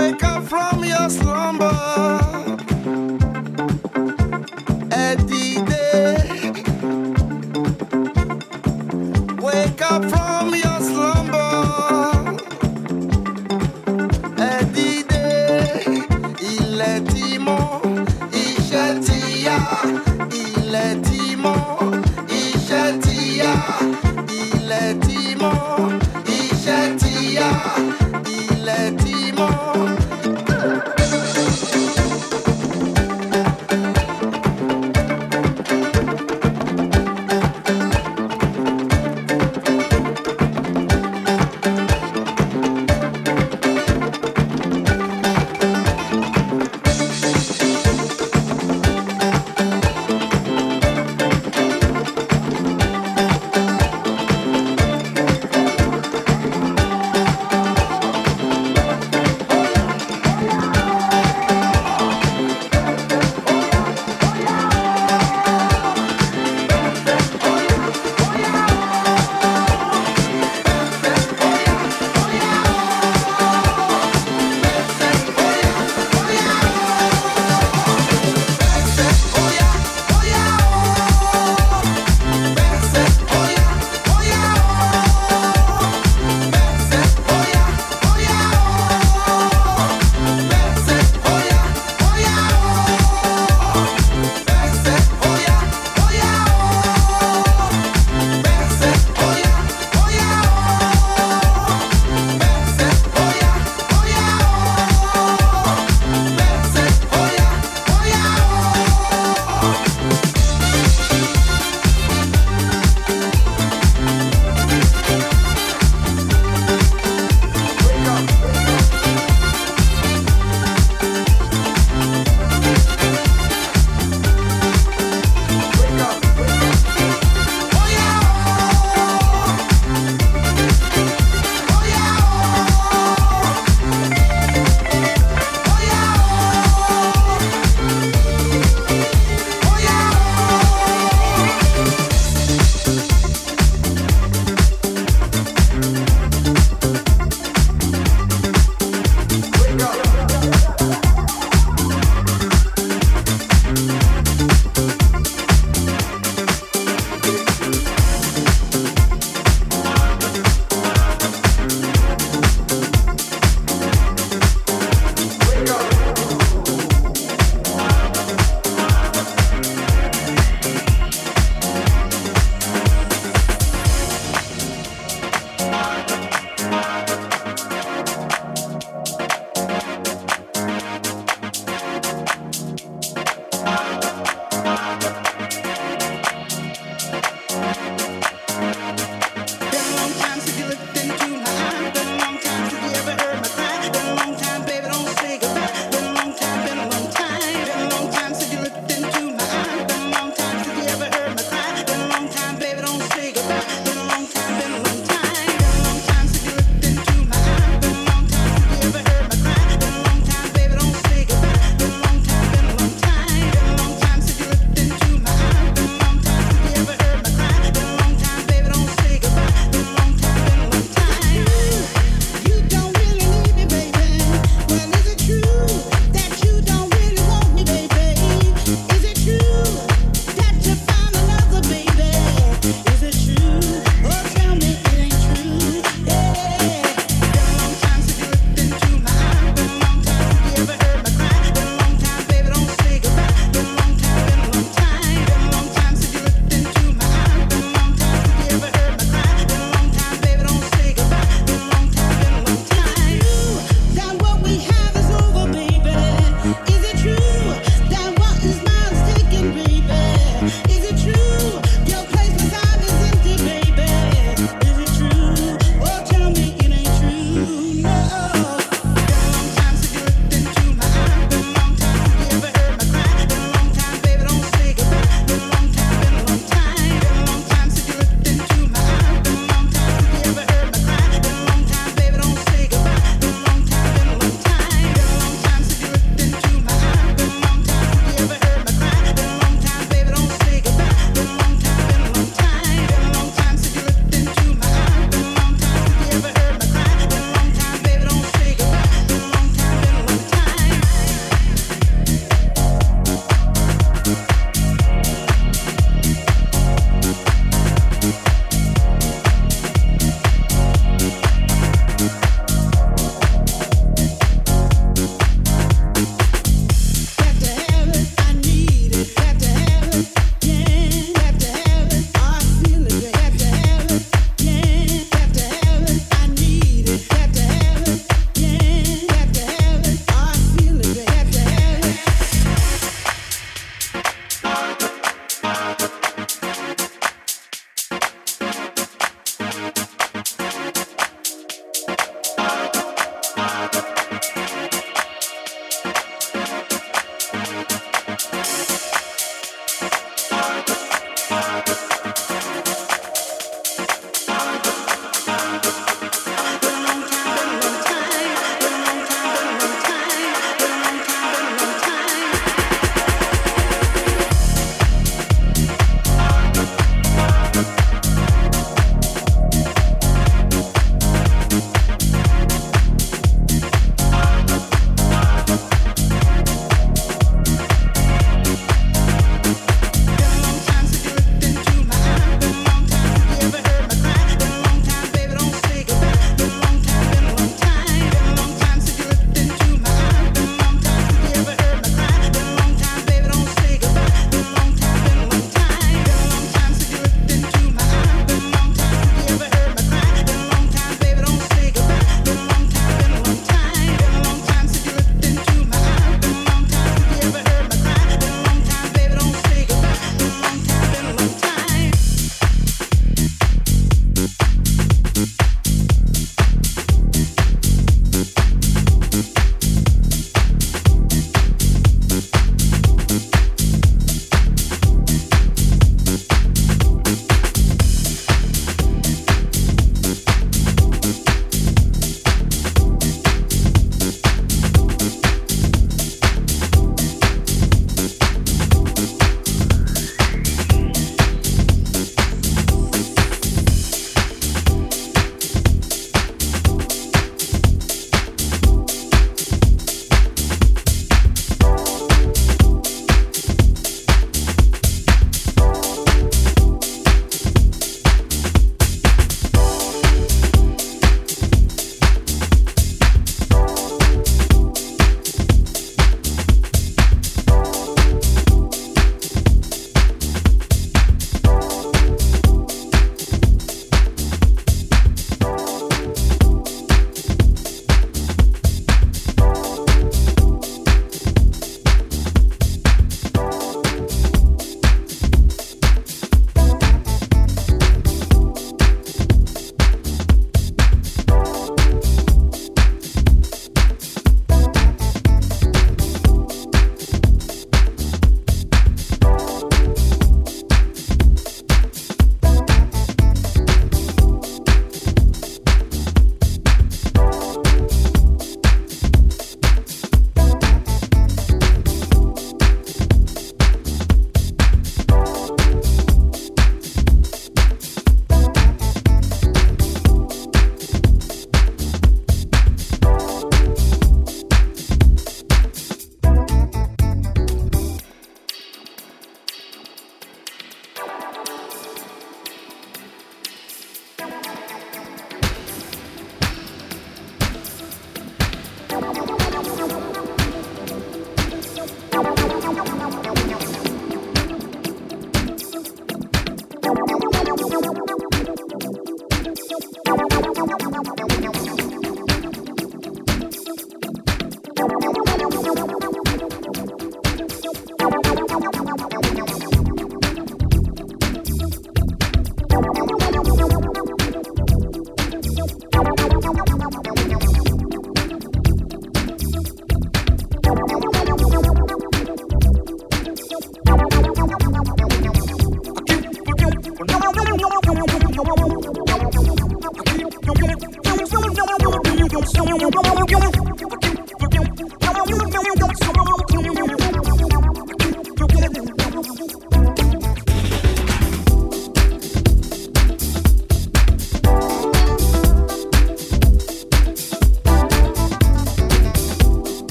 Wake up from your slumber.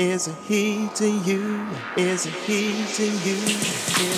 Is he to you? Is he to you?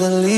Easily.